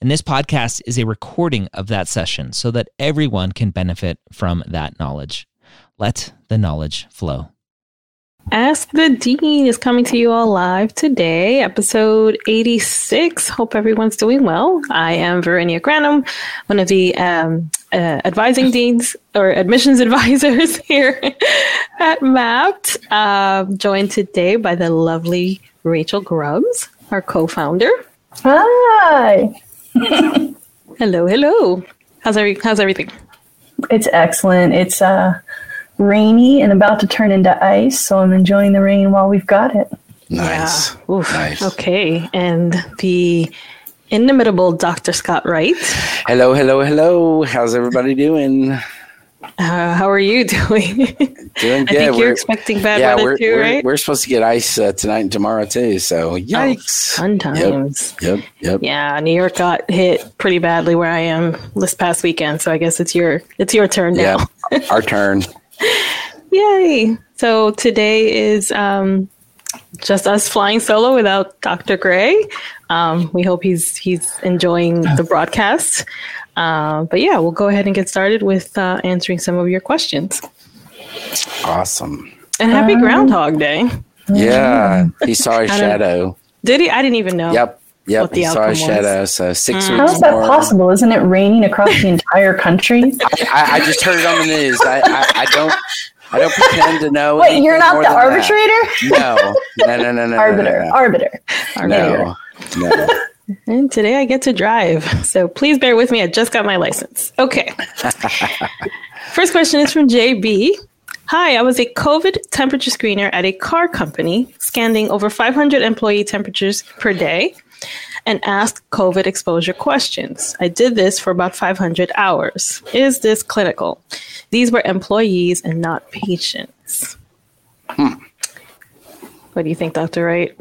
and this podcast is a recording of that session so that everyone can benefit from that knowledge. Let the knowledge flow. Ask the Dean is coming to you all live today, episode 86. Hope everyone's doing well. I am Verinia Granum, one of the um, uh, advising deans or admissions advisors here at Mappd, uh, joined today by the lovely Rachel Grubbs, our co founder. Hi. hello, hello. How's every how's everything? It's excellent. It's uh rainy and about to turn into ice, so I'm enjoying the rain while we've got it. Nice. Yeah. nice. Okay. And the inimitable Dr. Scott Wright. Hello, hello, hello. How's everybody doing? Uh, how are you doing? Doing good. I think you're expecting bad yeah, weather we're, too, we're, right? We're supposed to get ice uh, tonight and tomorrow too. So yikes! Oh, fun times. Yep, yep, yep. Yeah, New York got hit pretty badly where I am this past weekend. So I guess it's your it's your turn now. Yeah, our turn. Yay! So today is um, just us flying solo without Dr. Gray. Um, we hope he's he's enjoying the broadcast. Uh, but yeah, we'll go ahead and get started with uh, answering some of your questions. Awesome. And happy um, Groundhog Day. Yeah, he saw his shadow. Did he? I didn't even know. Yep. Yep, he saw a shadow. So six mm. weeks. How is that more. possible? Isn't it raining across the entire country? I, I, I, just heard it on the news. I, I, I don't. I don't pretend to know. Wait, you're not the arbitrator? No. No, no, no, no. Arbiter. No, no. Arbiter. No. No. And today I get to drive. So please bear with me. I just got my license. Okay. First question is from JB. Hi, I was a COVID temperature screener at a car company, scanning over 500 employee temperatures per day and asked COVID exposure questions. I did this for about 500 hours. Is this clinical? These were employees and not patients. Hmm. What do you think, Dr. Wright?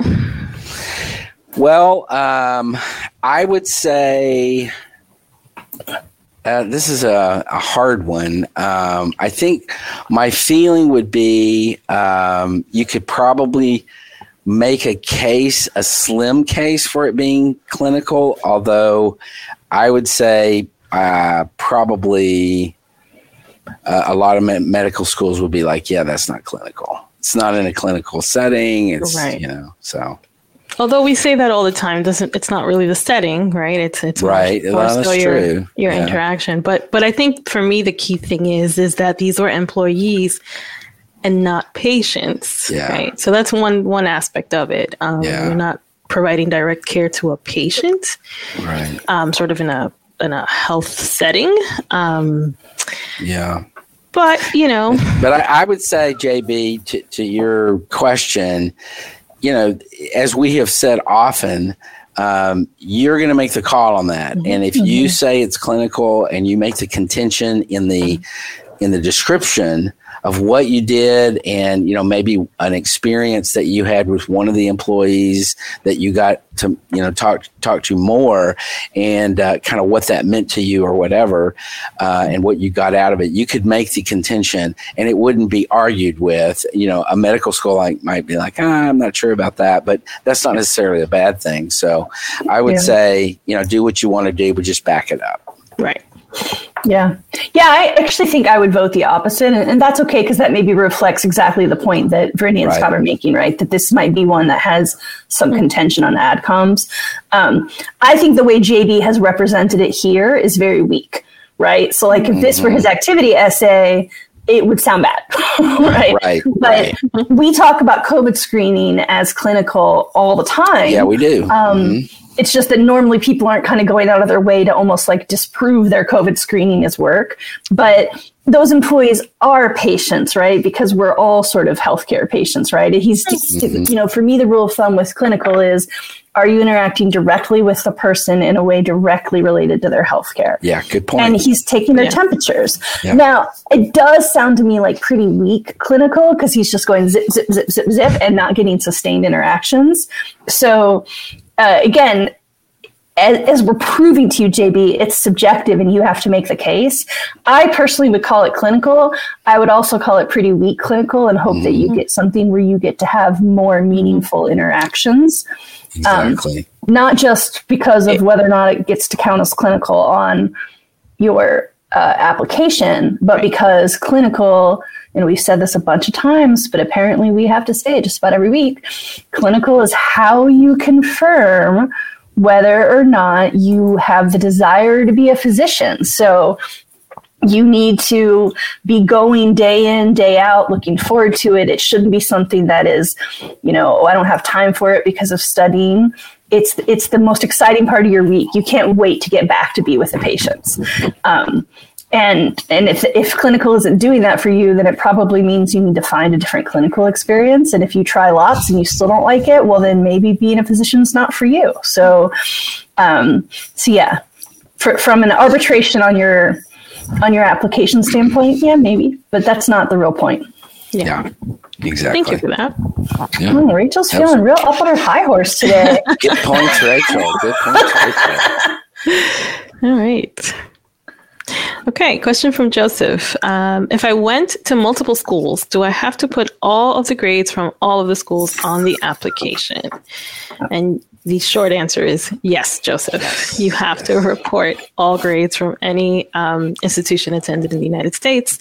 Well, um, I would say uh, this is a, a hard one. Um, I think my feeling would be um, you could probably make a case, a slim case for it being clinical, although I would say uh, probably uh, a lot of me- medical schools would be like, yeah, that's not clinical. It's not in a clinical setting. It's, right. you know, so. Although we say that all the time, doesn't it's not really the setting, right? It's it's right. More, well, so your, true. your yeah. interaction. But but I think for me the key thing is is that these were employees and not patients. Yeah. Right. So that's one one aspect of it. Um, yeah. You're not providing direct care to a patient. Right. Um, sort of in a in a health setting. Um, yeah. But you know. But I, I would say, JB, to, to your question you know, as we have said often, um, you're going to make the call on that. Mm-hmm. And if you mm-hmm. say it's clinical and you make the contention in the in the description, of what you did and you know maybe an experience that you had with one of the employees that you got to you know talk talk to more and uh, kind of what that meant to you or whatever uh, and what you got out of it. You could make the contention and it wouldn't be argued with you know a medical school like might be like ah, i'm not sure about that but that's not necessarily a bad thing. So i would yeah. say you know do what you want to do but just back it up right yeah. Yeah, I actually think I would vote the opposite. And, and that's okay because that maybe reflects exactly the point that Brittany and right. Scott are making, right? That this might be one that has some contention on adcoms. Um, I think the way JB has represented it here is very weak, right? So, like, if this were his mm-hmm. activity essay, it would sound bad, right? Right. But right. we talk about COVID screening as clinical all the time. Yeah, we do. Um, mm-hmm it's just that normally people aren't kind of going out of their way to almost like disprove their COVID screening as work. But those employees are patients, right? Because we're all sort of healthcare patients, right? He's, mm-hmm. you know, for me, the rule of thumb with clinical is are you interacting directly with the person in a way directly related to their health care? Yeah, good point. And he's taking their Yeah. temperatures. Yeah. Now, it does sound to me like pretty weak clinical because he's just going zip, zip, zip, zip, zip, and not getting sustained interactions. So, uh, again, as, as we're proving to you, JB, it's subjective and you have to make the case. I personally would call it clinical. I would also call it pretty weak clinical and hope that you get something where you get to have more meaningful interactions exactly. not just because of whether or not it gets to count as clinical on your uh, application, but because clinical, and we've said this a bunch of times, but apparently we have to say it just about every week. Clinical is how you confirm whether or not you have the desire to be a physician. So you need to be going day in day out looking forward to it it shouldn't be something that is you know oh, i don't have time for it because of studying it's it's the most exciting part of your week you can't wait to get back to be with the patients um, and and if, if clinical isn't doing that for you then it probably means you need to find a different clinical experience and if you try lots and you still don't like it well then maybe being a physician is not for you so um, so yeah for, from an arbitration on your on your application standpoint, yeah, maybe, but that's not the real point. yeah. exactly. Thank you for that. Yeah. Oh, Rachel's feeling real up on her high horse today. Good points, Rachel. Good points, Rachel. All right. Okay, question from Joseph. Um, if I went to multiple schools, do I have to put all of the grades from all of the schools on the application? And the short answer is yes, Joseph. You have to report all grades from any um, institution attended in the United States,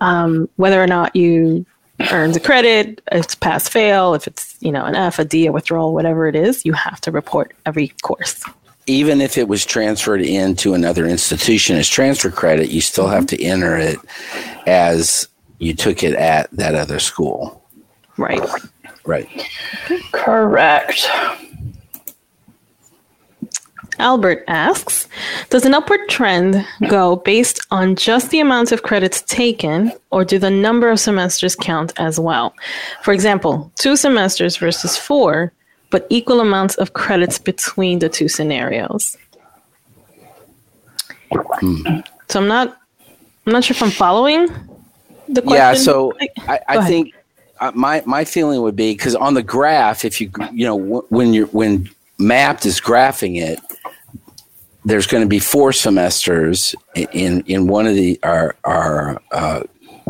um, whether or not you earned a credit, if it's pass fail, if it's you know an F, a D, a withdrawal, whatever it is, you have to report every course. Even if it was transferred into another institution as transfer credit, you still have to enter it as you took it at that other school. Right. Right. Correct. Albert asks Does an upward trend go based on just the amount of credits taken, or do the number of semesters count as well? For example, two semesters versus four, but equal amounts of credits between the two scenarios. So I'm not, I'm not sure if I'm following the question. Yeah. So I- I, I think uh, my my feeling would be because on the graph, if you you know w- when you're when Mappd is graphing it, there's going to be four semesters in in one of the our our uh,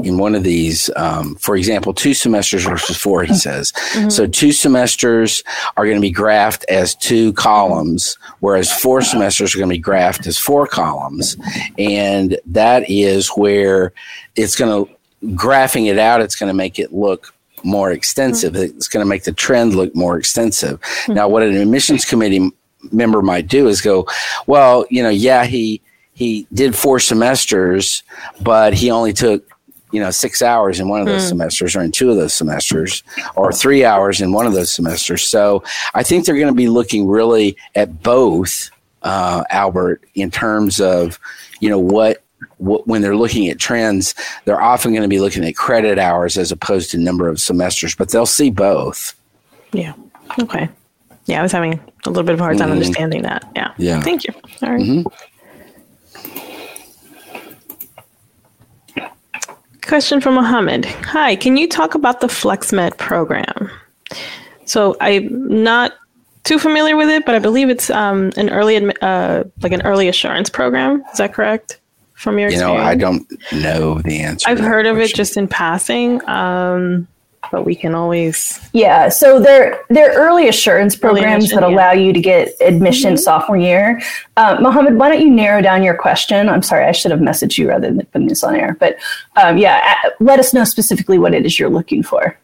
in one of these. Um, for example, two semesters versus four. He says mm-hmm. so. Two semesters are going to be graphed as two columns, whereas four semesters are going to be graphed as four columns, and that is where it's going to graphing it out. It's going to make it look more extensive. Mm-hmm. It's going to make the trend look more extensive. Mm-hmm. Now, what an admissions committee member might do is go, well, you know, yeah, he he did four semesters, but he only took you know six hours in one of those hmm. semesters or in two of those semesters or three hours in one of those semesters so i think they're going to be looking really at both uh, albert in terms of you know what, what when they're looking at trends they're often going to be looking at credit hours as opposed to number of semesters but they'll see both Yeah. Okay. Yeah, I was having a little bit of a hard time mm-hmm. understanding that. Yeah. Yeah. Thank you. All right. Mm-hmm. Question from Mohammed. Hi, can you talk about the FlexMed program? So I'm not too familiar with it, but I believe it's um, an early, admi- uh, like an early assurance program. Is that correct? From your you experience, know i don't know the answer I've heard of it just in passing, um, but we can always Yeah, so they're they're early assurance programs admission, that yeah. Mm-hmm. allow you to get admission sophomore year. Uh, Mohammed, why don't you narrow down your question? I'm sorry, I should have messaged you rather than putting this on air. But um, yeah, let us know specifically what it is you're looking for.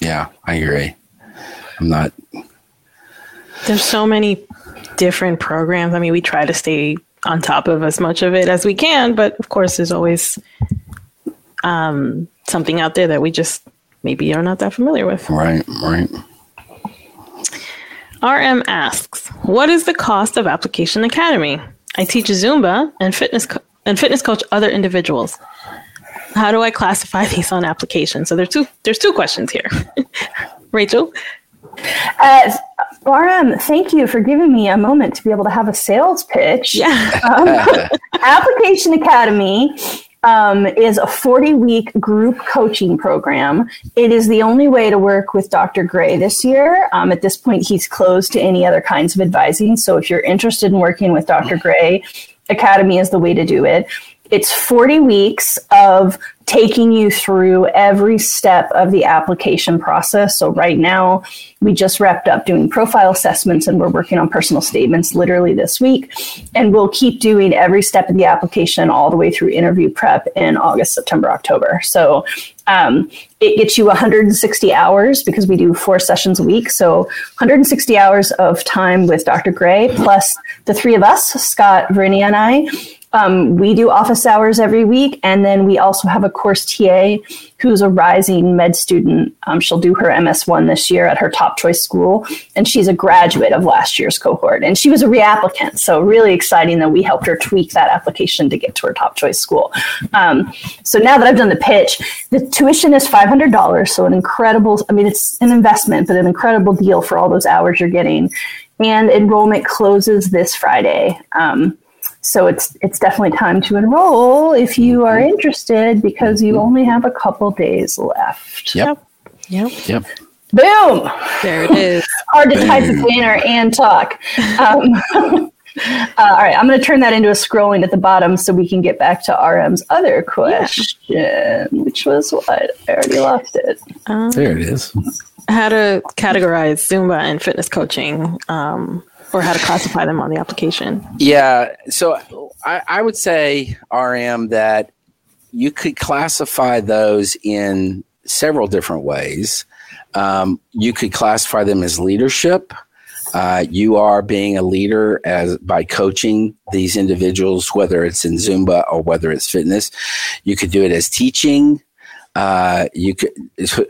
yeah i agree i'm not there's so many different programs. I mean, we try to stay on top of as much of it as we can, but of course, there's always um, something out there that we just maybe are not that familiar with. right right RM asks, "What is the cost of Application Academy? I teach Zumba and fitness co- and fitness coach other individuals. How do I classify these on application?" So there's two there's two questions here. Rachel, As RM, thank you for giving me a moment to be able to have a sales pitch. Yeah. Um, Application Academy um, is a 40 week group coaching program. It is the only way to work with Dr. Gray this year. Um, at this point, he's closed to any other kinds of advising. So if you're interested in working with Dr. Gray, Academy is the way to do it. It's 40 weeks of taking you through every step of the application process. So, right now, we just wrapped up doing profile assessments and we're working on personal statements literally this week. And we'll keep doing every step of the application all the way through interview prep in August, September, October. So, um, it gets you 160 hours because we do four sessions a week. So 160 hours of time with Dr. Gray, plus the three of us, Scott, Verinia, and I, um, we do office hours every week, and then we also have a course TA who's a rising med student. Um, she'll do her MS1 this year at her top choice school, and she's a graduate of last year's cohort. And she was a reapplicant, so really exciting that we helped her tweak that application to get to her top choice school. Um, so now that I've done the pitch, the tuition is $500, so an incredible, I mean, it's an investment, but an incredible deal for all those hours you're getting. And enrollment closes this Friday. Um, so it's it's definitely time to enroll if you are interested because you only have a couple days left. Yep. Yep. Yep. Boom! There it is. Hard to type a banner and talk. Um, uh, all right, I'm going to turn that into a scrolling at the bottom so we can get back to RM's other question, which was what? I already lost it. Um, There it is. how to categorize Zumba and fitness coaching, um, or how to classify them on the application. Yeah. So I, I would say, RM, that you could classify those in several different ways. Um, you could classify them as leadership. Uh, you are being a leader as by coaching these individuals, whether it's in Zumba or whether it's fitness. You could do it as teaching. Uh, you could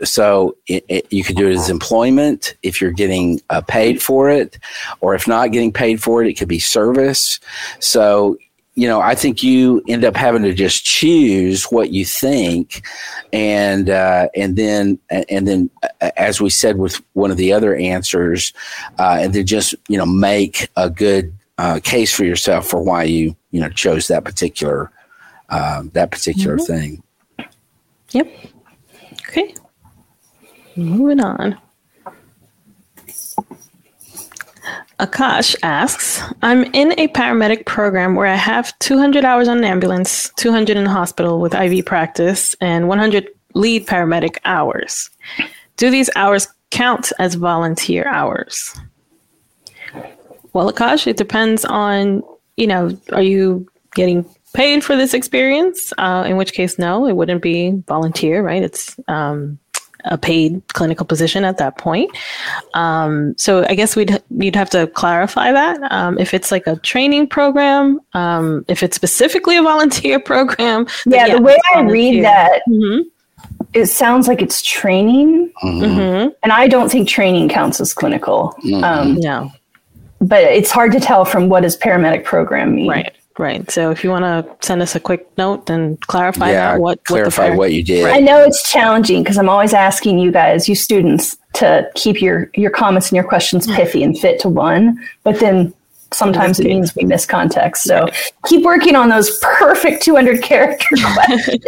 so it, it, you could do it as employment if you're getting uh, paid for it, or if not getting paid for it, it could be service. So you know, I think you end up having to just choose what you think, and uh, and then and then uh, as we said with one of the other answers, uh, and then just you know make a good uh, case for yourself for why you you know chose that particular uh, that particular Mhm. thing. Yep. Okay. Moving on. Akash asks I'm in a paramedic program where I have 200 hours on an ambulance, 200 in hospital with IV practice, and 100 lead paramedic hours. Do these hours count as volunteer hours? Well, Akash, it depends on, you know, are you getting paid for this experience? Uh, in which case, no, it wouldn't be volunteer, right? It's um, a paid clinical position at that point. Um, so I guess we'd you'd have to clarify that. Um, if it's like a training program, um, if it's specifically a volunteer program, then Yeah, the way I read volunteer. that, Mhm, it sounds like it's training, Mhm. mhm. and I don't think training counts as clinical. Mhm. Um, no, but it's hard to tell from what does paramedic program mean. right, right. So if you want to send us a quick note and clarify yeah, that, what clarify what, the what you did. I know it's challenging because I'm always asking you guys, you students, to keep your your comments and your questions pithy and fit to one, but then sometimes it means we miss context. So keep working on those perfect 200 character questions.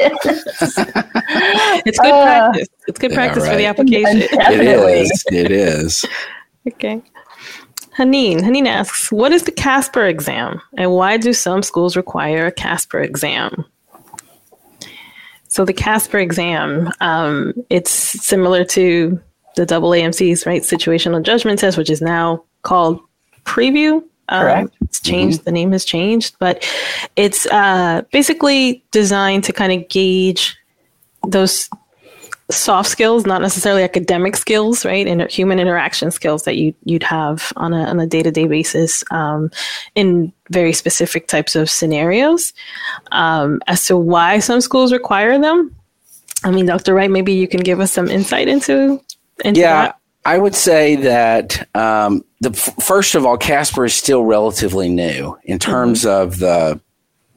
it's good Uh, practice. It's good yeah, practice for the application. It Definitely. is. It is. Okay. Haneen. Haneen asks, what is the Casper exam and why do some schools require a Casper exam? So the Casper exam, um, it's similar to the double AMC's, right? Situational judgment test, which is now called preview. Um, Correct. It's changed. The name has changed, but it's uh, basically designed to kind of gauge those soft skills, not necessarily academic skills, right? And human interaction skills that you you'd have on a on a day to day basis um, in very specific types of scenarios. Um, as to why some schools require them, I mean, Dr. Wright, maybe you can give us some insight into into Yeah, that. I would say that um, the f- first of all, Casper is still relatively new in terms of the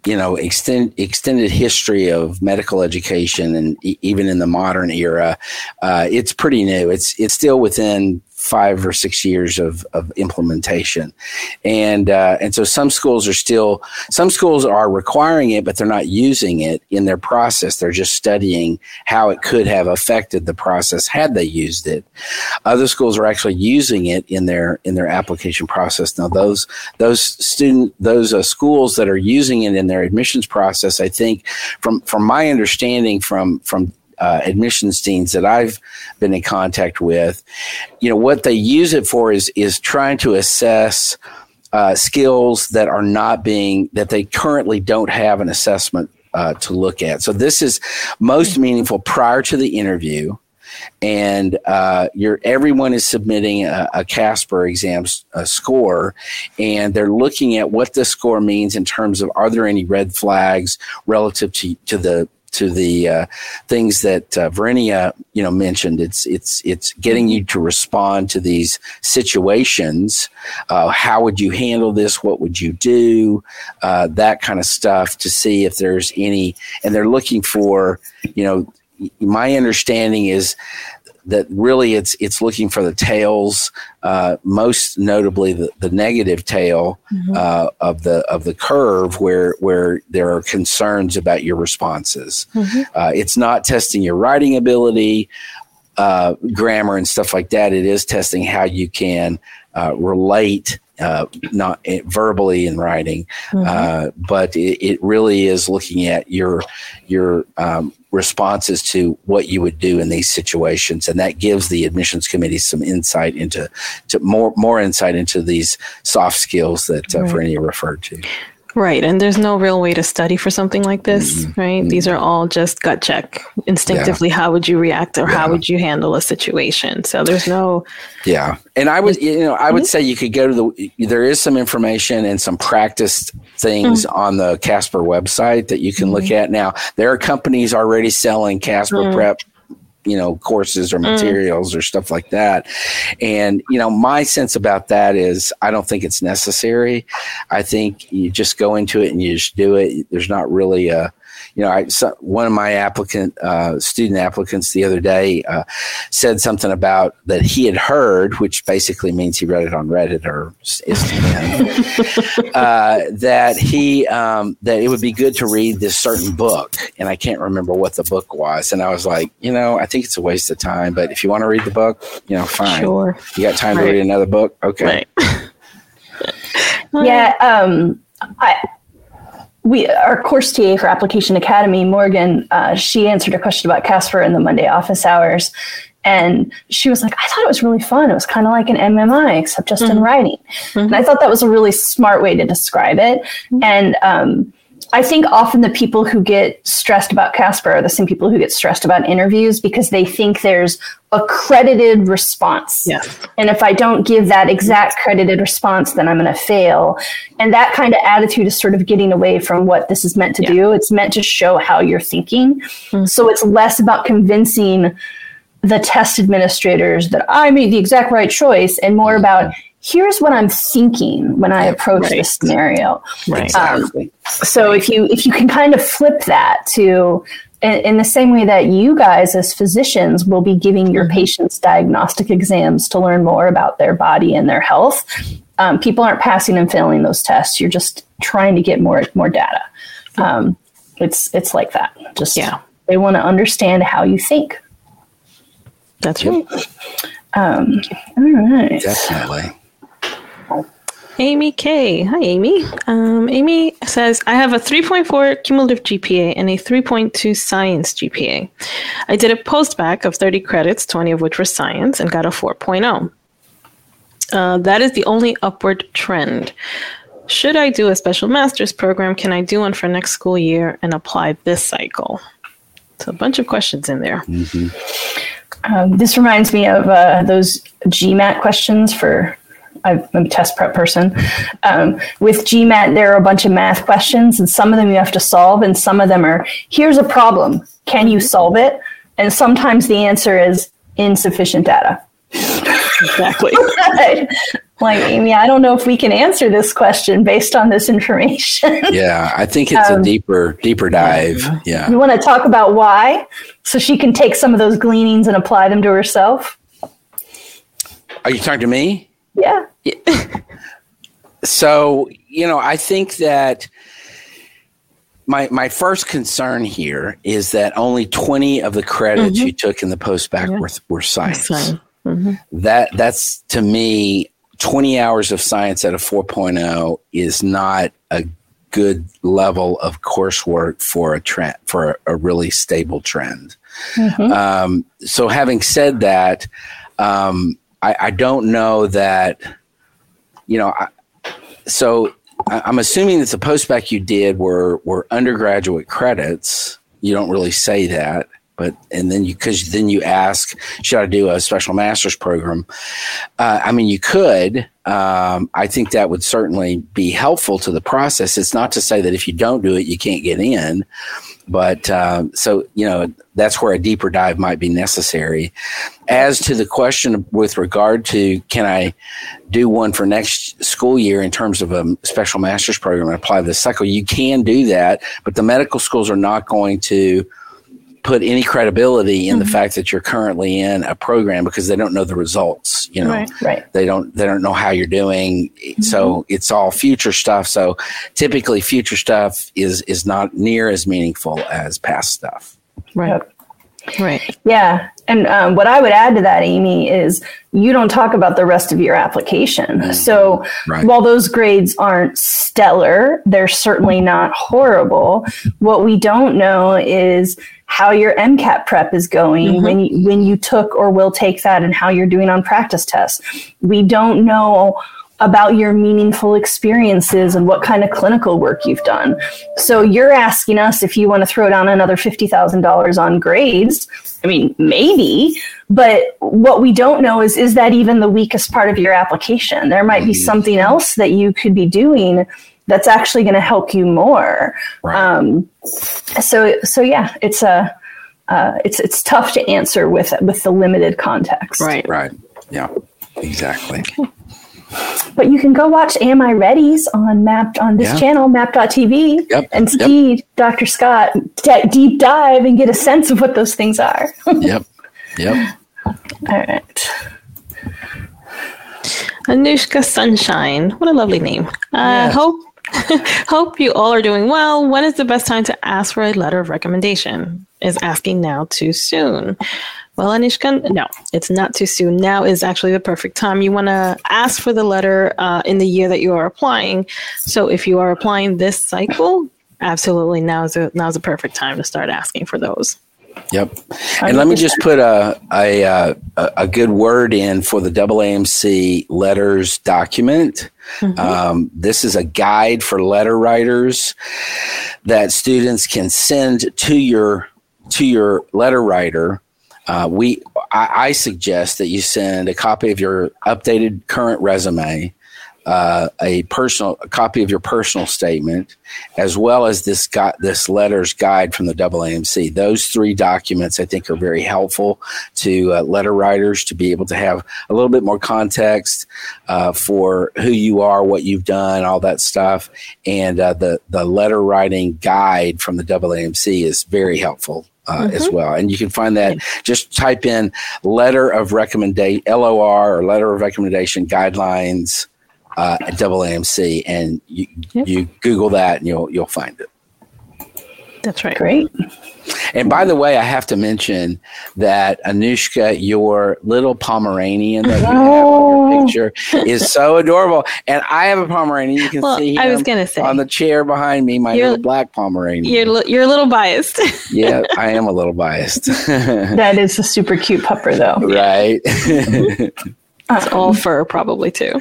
you know extend, extended history of medical education and e- even in the modern era uh, it's pretty new. It's it's still within five or six years of, of implementation, and uh, and so some schools are still some schools are requiring it, but they're not using it in their process. They're just studying how it could have affected the process had they used it. Other schools are actually using it in their in their application process. Now those those student those uh, schools that are using it in their admissions process, I think from from my understanding from from uh, admissions deans that I've been in contact with, you know, what they use it for is is trying to assess uh, skills that are not being that they currently don't have an assessment uh, to look at. So this is most meaningful prior to the interview, and uh, everyone is submitting a, a Casper exam a score, and they're looking at what the score means in terms of are there any red flags relative to to the to the uh, things that uh, Verinia, you know, mentioned. It's it's it's getting you to respond to these situations. Uh, how would you handle this? What would you do? Uh, that kind of stuff to see if there's any. And they're looking for, you know, my understanding is that really it's it's looking for the tails, uh, most notably the, the negative tail mm-hmm. uh, of the of the curve, where where there are concerns about your responses. Mm-hmm. Uh, it's not testing your writing ability, uh, grammar, and stuff like that. It is testing how you can uh, relate uh, not verbally in writing, mm-hmm. uh, but it, it, really is looking at your your um, responses to what you would do in these situations, and that gives the admissions committee some insight into to more more insight into these soft skills that uh, right. referred to. Right. And there's no real way to study for something like this, mm-hmm. right? Mm-hmm. These are all just gut check. Instinctively, yeah. how would you react or yeah. how would you handle a situation? So there's no. Yeah. And I would, you know, I would mm-hmm. say you could go to the, there is some information and some practice things mm-hmm. on the Casper website that you can look mm-hmm. at. Now, there are companies already selling Casper mm. Prep you know courses or mm. materials mm. or stuff like that and you know my sense about that is i don't think it's necessary i think you just go into it and you just do it there's not really a you know, I, so one of my applicant, uh, student applicants the other day uh, said something about that he had heard, which basically means he read it on Reddit or Instagram, uh, that he um, that it would be good to read this certain book, and I can't remember what the book was. And I was like, you know, I think it's a waste of time, but if you want to read the book, you know, fine. Sure. You got time right. to read another book, okay? Right. yeah. Um, I we our course TA for Application Academy, Morgan, uh, she answered a question about Casper in the Monday office hours, and she was like, "I thought it was really fun. It was kind of like an MMI, except just mm-hmm. in writing." Mm-hmm. And I thought that was a really smart way to describe it. Mm-hmm. And um, I think often the people who get stressed about Casper are the same people who get stressed about interviews because they think there's a credited response. Yeah. And if I don't give that exact credited response, then I'm going to fail. And that kind of attitude is sort of getting away from what this is meant to yeah. do. It's meant to show how you're thinking. Mm-hmm. So it's less about convincing the test administrators that I made the exact right choice and more about here's what I'm thinking when I approach right. this scenario. Right. Um, so if you if you can kind of flip that to in, in, the same way that you guys as physicians will be giving your mm-hmm. patients diagnostic exams to learn more about their body and their health, um, people aren't passing and failing those tests. You're just trying to get more more data. Um, it's it's like that. Just yeah, they want to understand how you think. That's right. Um, all right. Definitely. Amy K. Hi, Amy. Um, Amy says, I have a 3.4 cumulative GPA and a 3.2 science GPA. I did a postbac of 30 credits, 20 of which were science, and got a 4.0. Uh, that is the only upward trend. Should I do a special master's program? Can I do one for next school year and apply this cycle? So, a bunch of questions in there. Mm-hmm. Um, this reminds me of uh, those GMAT questions for I'm a test prep person. Um, with GMAT, there are a bunch of math questions, and some of them you have to solve, and some of them are here's a problem. Can you solve it? And sometimes the answer is insufficient data. Exactly. Like, Amy, I don't know if we can answer this question based on this information. yeah, I think it's um, a deeper, deeper dive. Yeah. You want to talk about why? So she can take some of those gleanings and apply them to herself? Are you talking to me? Yeah. so, you know, I think that my my first concern here is that only 20 of the credits mm-hmm. you took in the post bac yeah. were, were science. Mm-hmm. That that's to me 20 hours of science at a 4.0 is not a good level of coursework for a trend for a, a really stable trend. Mm-hmm. Um, so having said that, um, I, I, don't know that you know. I, so I'm assuming that the post bac you did were were undergraduate credits. You don't really say that, but and then you because then you ask, should I do a special master's program? Uh, I mean, you could. Um, I think that would certainly be helpful to the process. It's not to say that if you don't do it, you can't get in, but um, so you know that's where a deeper dive might be necessary. As to the question with regard to can I do one for next school year in terms of a special master's program and apply this cycle, you can do that, but the medical schools are not going to put any credibility in mm-hmm. the fact that you're currently in a program because they don't know the results you know right, right. they don't they don't know how you're doing mm-hmm. so it's all future stuff so typically future stuff is is not near as meaningful as past stuff right right yeah and um, what i would add to that amy is you don't talk about the rest of your application mm-hmm. so right. while those grades aren't stellar they're certainly not horrible what we don't know is how your MCAT prep is going mm-hmm. when you, when you took or will take that and how you're doing on practice tests. We don't know about your meaningful experiences and what kind of clinical work you've done. So you're asking us if you want to throw down another $50,000 on grades. I mean, maybe, but what we don't know is is that even the weakest part of your application? There might be something else that you could be doing that's actually going to help you more. Right. Um, so so yeah, it's a uh, it's it's tough to answer with with the limited context. Right. Right. Yeah. Exactly. Okay. But you can go watch Am I Ready's on Mappd on this yeah. channel, map.tv, yep. and see yep. Dr. Scott d- deep dive and get a sense of what those things are. yep. Yep. All right. Anushka Sunshine. What a lovely name. I uh, yes. hope Hope you all are doing well. When is the best time to ask for a letter of recommendation? Is asking now too soon? Well, Anishka, no, it's not too soon. Now is actually the perfect time. You want to ask for the letter uh, in the year that you are applying. So if you are applying this cycle, absolutely now is a, now is the perfect time to start asking for those. Yep. And let me just put a, a, a, a good word in for the AAMC letters document. Mm-hmm. Um, this is a guide for letter writers that students can send to your to your letter writer. Uh, we I, I suggest that you send a copy of your updated current resume, uh, a personal a copy of your personal statement, as well as this got this letters guide from the AAMC. Those three documents I think are very helpful to uh, letter writers to be able to have a little bit more context uh, for who you are, what you've done, all that stuff, and uh, the the letter writing guide from the AAMC is very helpful uh, mm-hmm. as well. And you can find that just type in letter of recommendation, LOR or letter of recommendation guidelines uh, at AAMC, and you, yep. you Google that and you'll you'll find it. That's right. Great. And by the way, I have to mention that Anushka, your little Pomeranian that you have on your oh. picture is so adorable. And I have a Pomeranian. You can well, see him I was gonna say, on the chair behind me, my little black Pomeranian. You're, you're a little biased. yeah, I am a little biased. that is a super cute pupper, though. Right. it's all fur, probably, too.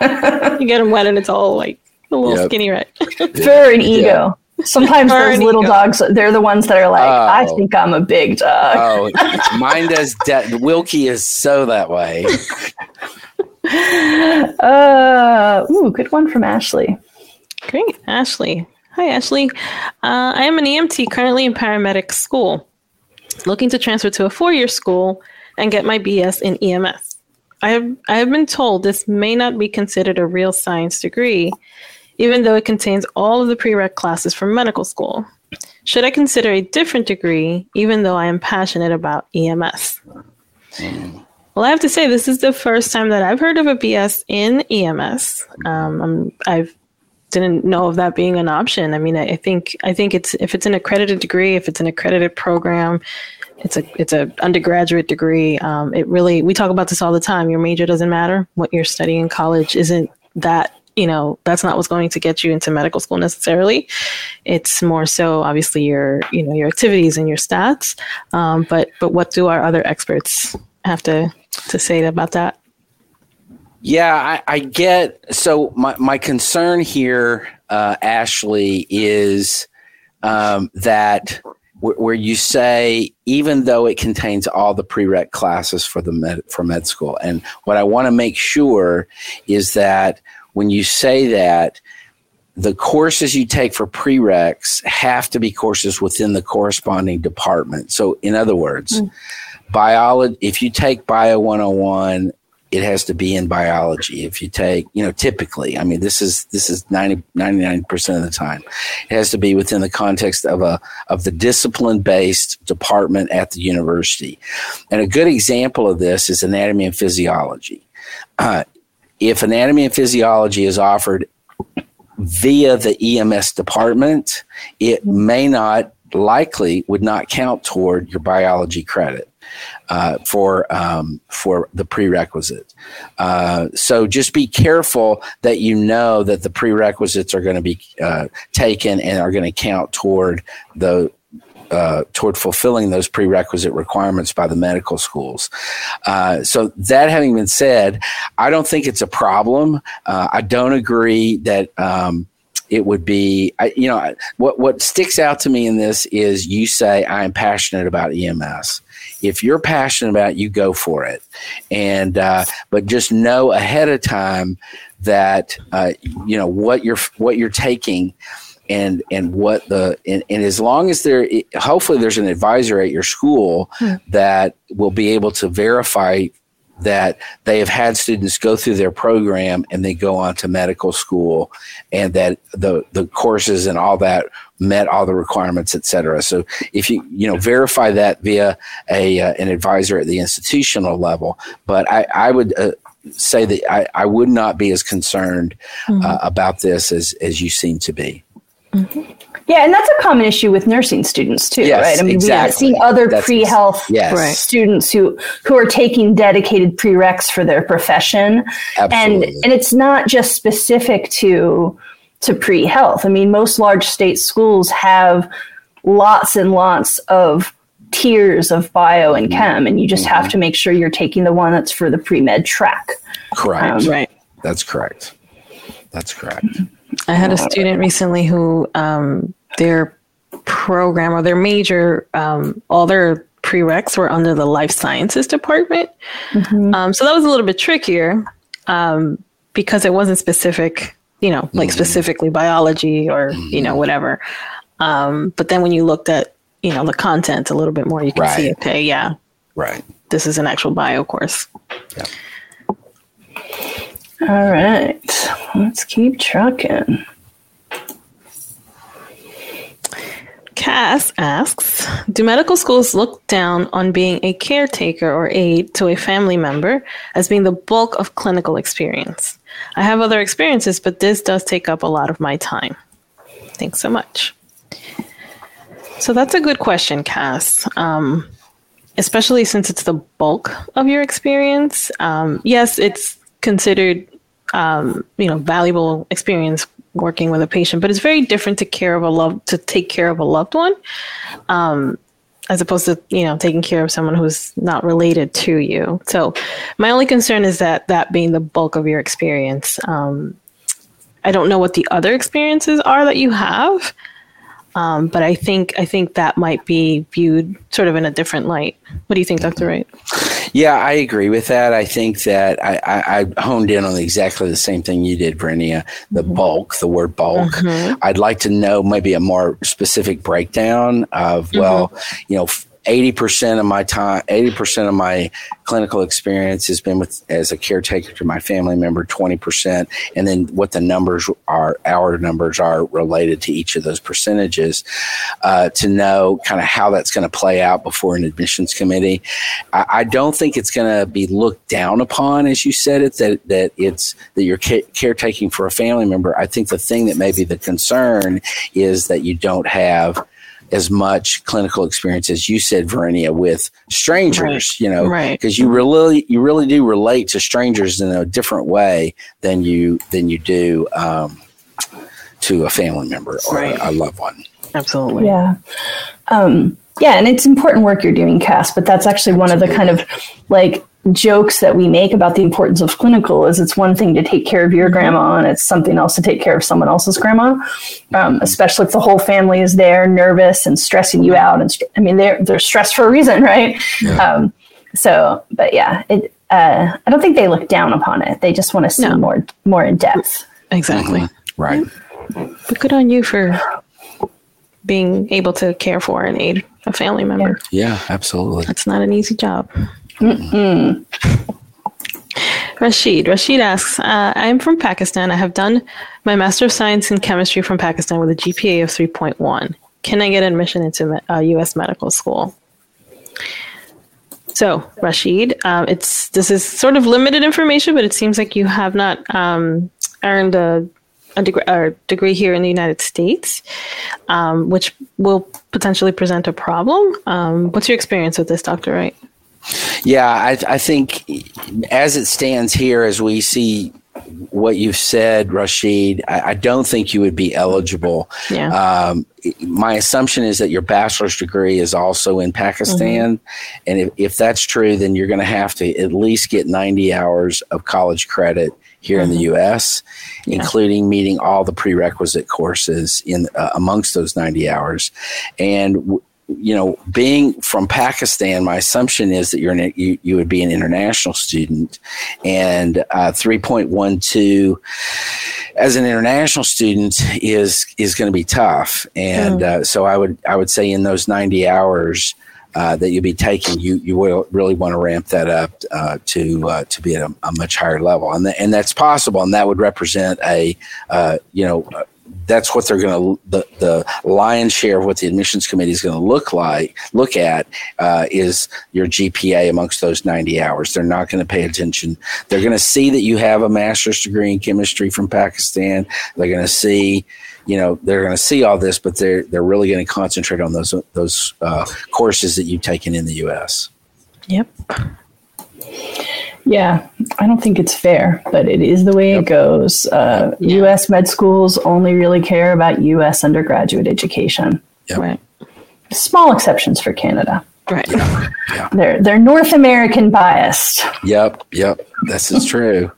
you get them wet and it's all like a little yep. skinny red. Fur and ego. Yeah. Sometimes those little ego. dogs, they're the ones that are like, oh. I think I'm a big dog. oh, mine does. De- Wilkie is so that way. uh, ooh, good one from Ashley. Great, Ashley. Hi, Ashley. Uh, I am an EMT currently in paramedic school, looking to transfer to a four-year school and get my BS in EMS. I have, I have been told this may not be considered a real science degree, even though it contains all of the prereq classes for medical school. Should I consider a different degree, even though I am passionate about EMS? Well, I have to say, this is the first time that I've heard of a BS in EMS. Um, I've didn't know of that being an option. I mean, I, I, think I think it's if it's an accredited degree, if it's an accredited program, it's a it's a undergraduate degree. Um, it really we talk about this all the time. Your major doesn't matter. What you're studying in college isn't that you know that's not what's going to get you into medical school necessarily. It's more so obviously your you know your activities and your stats. Um, but but what do our other experts have to to say about that? Yeah i, I get so my, my concern here uh, ashley is um, that where you say even though it contains all the prereq classes for the med, for med school and what i want to make sure is that when you say that, the courses you take for prereqs have to be courses within the corresponding department. So, in other words, mm. biology, if you take Bio 101, it has to be in biology. If you take, you know, typically, I mean, this is, this is 90, 99% of the time, it has to be within the context of a, of the discipline based department at the university. And a good example of this is anatomy and physiology. Uh, if anatomy and physiology is offered via the EMS department, it may not likely would not count toward your biology credit uh, for um, for the prerequisite. Uh, so just be careful that you know that the prerequisites are going to be uh, taken and are going to count toward the uh, toward fulfilling those prerequisite requirements by the medical schools. Uh, so that having been said, I don't think it's a problem. Uh, I don't agree that. Um, it would be, you know, what what sticks out to me in this is you say I am passionate about EMS. If you're passionate about it, you go for it, and uh, but just know ahead of time that uh, you know what you're what you're taking and and what the and, and as long as there hopefully there's an advisor at your school hmm. that will be able to verify that they have had students go through their program and they go on to medical school and that the the courses and all that met all the requirements et cetera so if you you know verify that via a uh, an advisor at the institutional level but i i would uh, say that I, I would not be as concerned mm-hmm. uh, about this as as you seem to be Mm-hmm. Yeah, and that's a common issue with nursing students too, yes, right? I mean, exactly. we have seen other that's, pre-health yes. students who who are taking dedicated prereqs for their profession, Absolutely. and and it's not just specific to to pre-health. I mean, most large state schools have lots and lots of tiers of bio and mm-hmm. chem, and you just mm-hmm. have to make sure you're taking the one that's for the pre med track. Correct. Um, right. That's correct. That's correct. I had a student recently who um, their program or their major, um, all their prereqs were under the life sciences department. Mm-hmm. Um, so that was a little bit trickier um, because it wasn't specific, you know, like mm-hmm. specifically biology or, you know, mm-hmm. whatever. Um, but then when you looked at, you know, the content a little bit more, you can right. see, okay, yeah. Right. This is an actual bio course. Yeah. All right, let's keep trucking. Cass asks Do medical schools look down on being a caretaker or aide to a family member as being the bulk of clinical experience? I have other experiences, but this does take up a lot of my time. Thanks so much. So that's a good question, Cass. Um, especially since it's the bulk of your experience. Um, yes, it's considered um, you know valuable experience working with a patient, but it's very different to care of a love to take care of a loved one, um, as opposed to you know taking care of someone who's not related to you. So my only concern is that that being the bulk of your experience. Um, I don't know what the other experiences are that you have. Um, but I think I think that might be viewed sort of in a different light. What do you think, Dr. Wright? Yeah, I agree with that. I think that I, I, I honed in on exactly the same thing you did, Brenia. The mm-hmm. bulk, the word bulk. Mm-hmm. I'd like to know maybe a more specific breakdown of well, mm-hmm. you know. 80% of my time, 80% of my clinical experience has been with as a caretaker to my family member, 20%. And then what the numbers are, our numbers are related to each of those percentages uh, to know kind of how that's going to play out before an admissions committee. I, I don't think it's going to be looked down upon, as you said it, that, that it's that you're ca- caretaking for a family member. I think the thing that may be the concern is that you don't have as much clinical experience as you said, Verenia, with strangers. Right. You know, because right. you really you really do relate to strangers in a different way than you than you do um, to a family member or right. a, a loved one. Absolutely. Yeah. Um, yeah, and it's important work you're doing, Cass, but that's actually one of the kind of like jokes that we make about the importance of clinical is it's one thing to take care of your grandma and it's something else to take care of someone else's grandma. Um, especially if the whole family is there nervous and stressing you out and i mean they're they're stressed for a reason right? Yeah. um, so but yeah it, uh, i don't think they look down upon it. They just want to see no. more more in depth. Exactly. Mm-hmm. right. But good on you for being able to care for and aid a family member. Yeah, yeah absolutely. That's not an easy job Mm-mm. Rashid. Rashid asks, uh, I am from Pakistan. I have done my Master of Science in Chemistry from Pakistan with a GPA of 3.1. Can I get admission into a U.S. medical school? So, Rashid, um, it's this is sort of limited information, but it seems like you have not um, earned a, a, degree, a, degree, here in the United States, um, which will potentially present a problem. Um, what's your experience with this, Doctor Wright? Yeah, I, I think as it stands here, as we see what you've said, Rashid, I, I, don't think you would be eligible. Yeah. Um, my assumption is that your bachelor's degree is also in Pakistan. Mm-hmm. And if, if that's true, then you're going to have to at least get 90 hours of college credit here mm-hmm. in the mm-hmm. U.S., yeah. including meeting all the prerequisite courses in uh, amongst those 90 hours. And w- you know, being from Pakistan, my assumption is that you're an, you, you would be an international student, and uh, 3.12 as an international student is is going to be tough. And mm. uh, so I would I would say in those 90 hours. Uh, that you'll be taking, you you will really want to ramp that up uh, to uh, to be at a, a, much higher level, and th- and that's possible, and that would represent a uh, you know that's what they're going to the, the lion's share of what the admissions committee is going to look like look at uh, is your gpa amongst those 90 hours. They're not going to pay attention. They're going to see that you have a master's degree in chemistry from pakistan. They're going to see you know they're going to see all this but they're they're really going to concentrate on those those uh, courses that you've taken in the us yep yeah, I don't think it's fair, but it is the way yep. it goes. Uh, yeah. U.S. med schools only really care about U.S. undergraduate education. Yep. Right. Small exceptions for Canada. Right. Yeah. yeah. They're they're North American biased. Yep. Yep. This is true.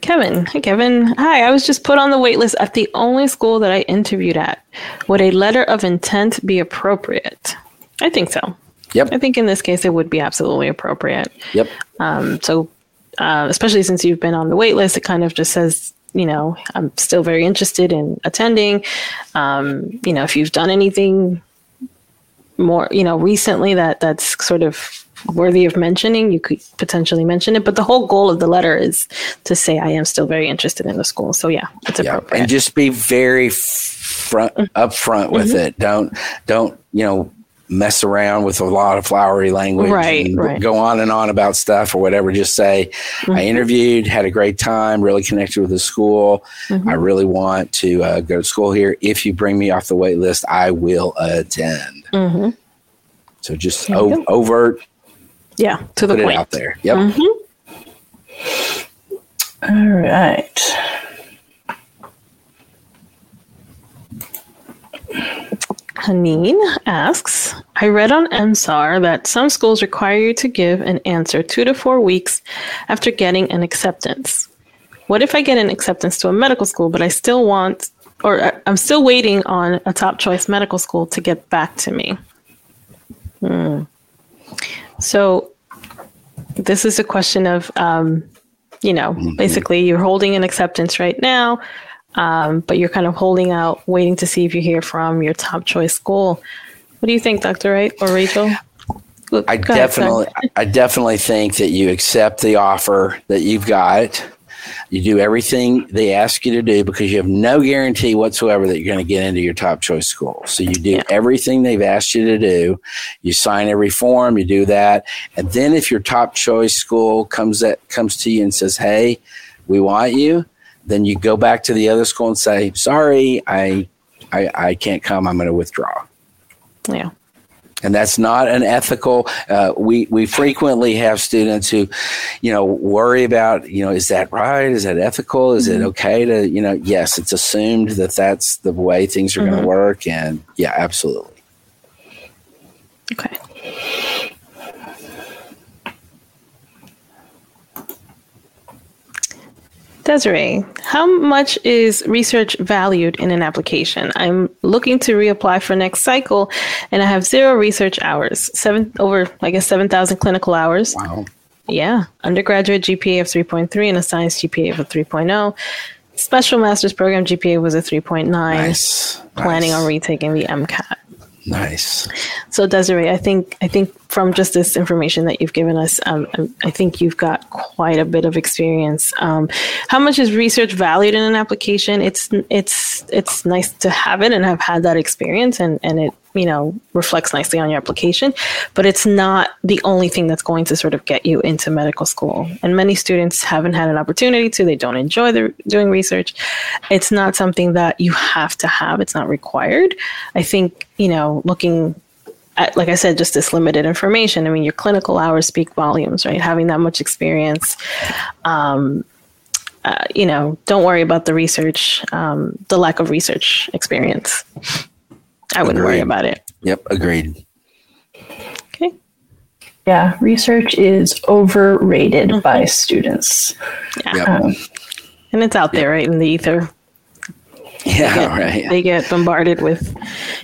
Kevin. Hey, Kevin. Hi. I was just put on the wait list at the only school that I interviewed at. Would a letter of intent be appropriate? I think so. Yep. I think in this case it would be absolutely appropriate. Yep. Um, so, uh, especially since you've been on the wait list, it kind of just says, you know, I'm still very interested in attending. Um, you know, if you've done anything more, you know, recently that that's sort of worthy of mentioning, you could potentially mention it. But the whole goal of the letter is to say, I am still very interested in the school. So yeah, it's yeah. appropriate. And just be very front upfront with mm-hmm. it. Don't don't you know mess around with a lot of flowery language right, and right. go on and on about stuff or whatever. Just say, mm-hmm. I interviewed, had a great time, really connected with the school. Mm-hmm. I really want to uh, go to school here. If you bring me off the wait list, I will attend. Mm-hmm. So just o- overt. Yeah, to the put point. it out there. Yep. Mm-hmm. All right. Haneen asks, I read on MSAR that some schools require you to give an answer two to four weeks after getting an acceptance. What if I get an acceptance to a medical school, but I still want, or I'm still waiting on a top choice medical school to get back to me? Hmm. So, this is a question of, um, you know, mm-hmm. basically you're holding an acceptance right now. Um, but you're kind of holding out, waiting to see if you hear from your top choice school. What do you think, Dr. Wright or Rachel? I definitely, ahead, I definitely think that you accept the offer that you've got. You do everything they ask you to do because you have no guarantee whatsoever that you're going to get into your top choice school. So you do yeah. everything they've asked you to do. You sign every form, you do that, and then if your top choice school comes that comes to you and says, "Hey, we want you," then you go back to the other school and say, "Sorry, I, I, I can't come. I'm going to withdraw." Yeah and that's not an ethical. Uh, we we frequently have students who, you know, worry about you know is that right? Is that ethical? Is mm-hmm. it okay to you know? Yes, it's assumed that that's the way things are mm-hmm. going to work, and yeah, absolutely. Okay. Desiree, how much is research valued in an application? I'm looking to reapply for next cycle, and I have zero research hours. Seven over, I guess, seven thousand clinical hours. Wow. Yeah, undergraduate GPA of 3.3 and a science GPA of a 3.0. Special master's program GPA was a 3.9. Nice. Planning nice. on retaking the MCAT. Nice. So Desiree, I think I think from just this information that you've given us, um, I think you've got quite a bit of experience. Um, how much is research valued in an application? It's it's it's nice to have it and have had that experience, and and it you know reflects nicely on your application but it's not the only thing that's going to sort of get you into medical school and many students haven't had an opportunity to they don't enjoy the, doing research it's not something that you have to have it's not required i think you know looking like i said just this limited information i mean your clinical hours speak volumes right having that much experience um, uh, you know don't worry about the research um, the lack of research experience I wouldn't agreed. worry about it. Yep, agreed. Okay. Yeah, research is overrated mm-hmm. by students. Yeah. Yep. Um, and it's out there, right, in the ether. Yeah, they get, right. They get bombarded with,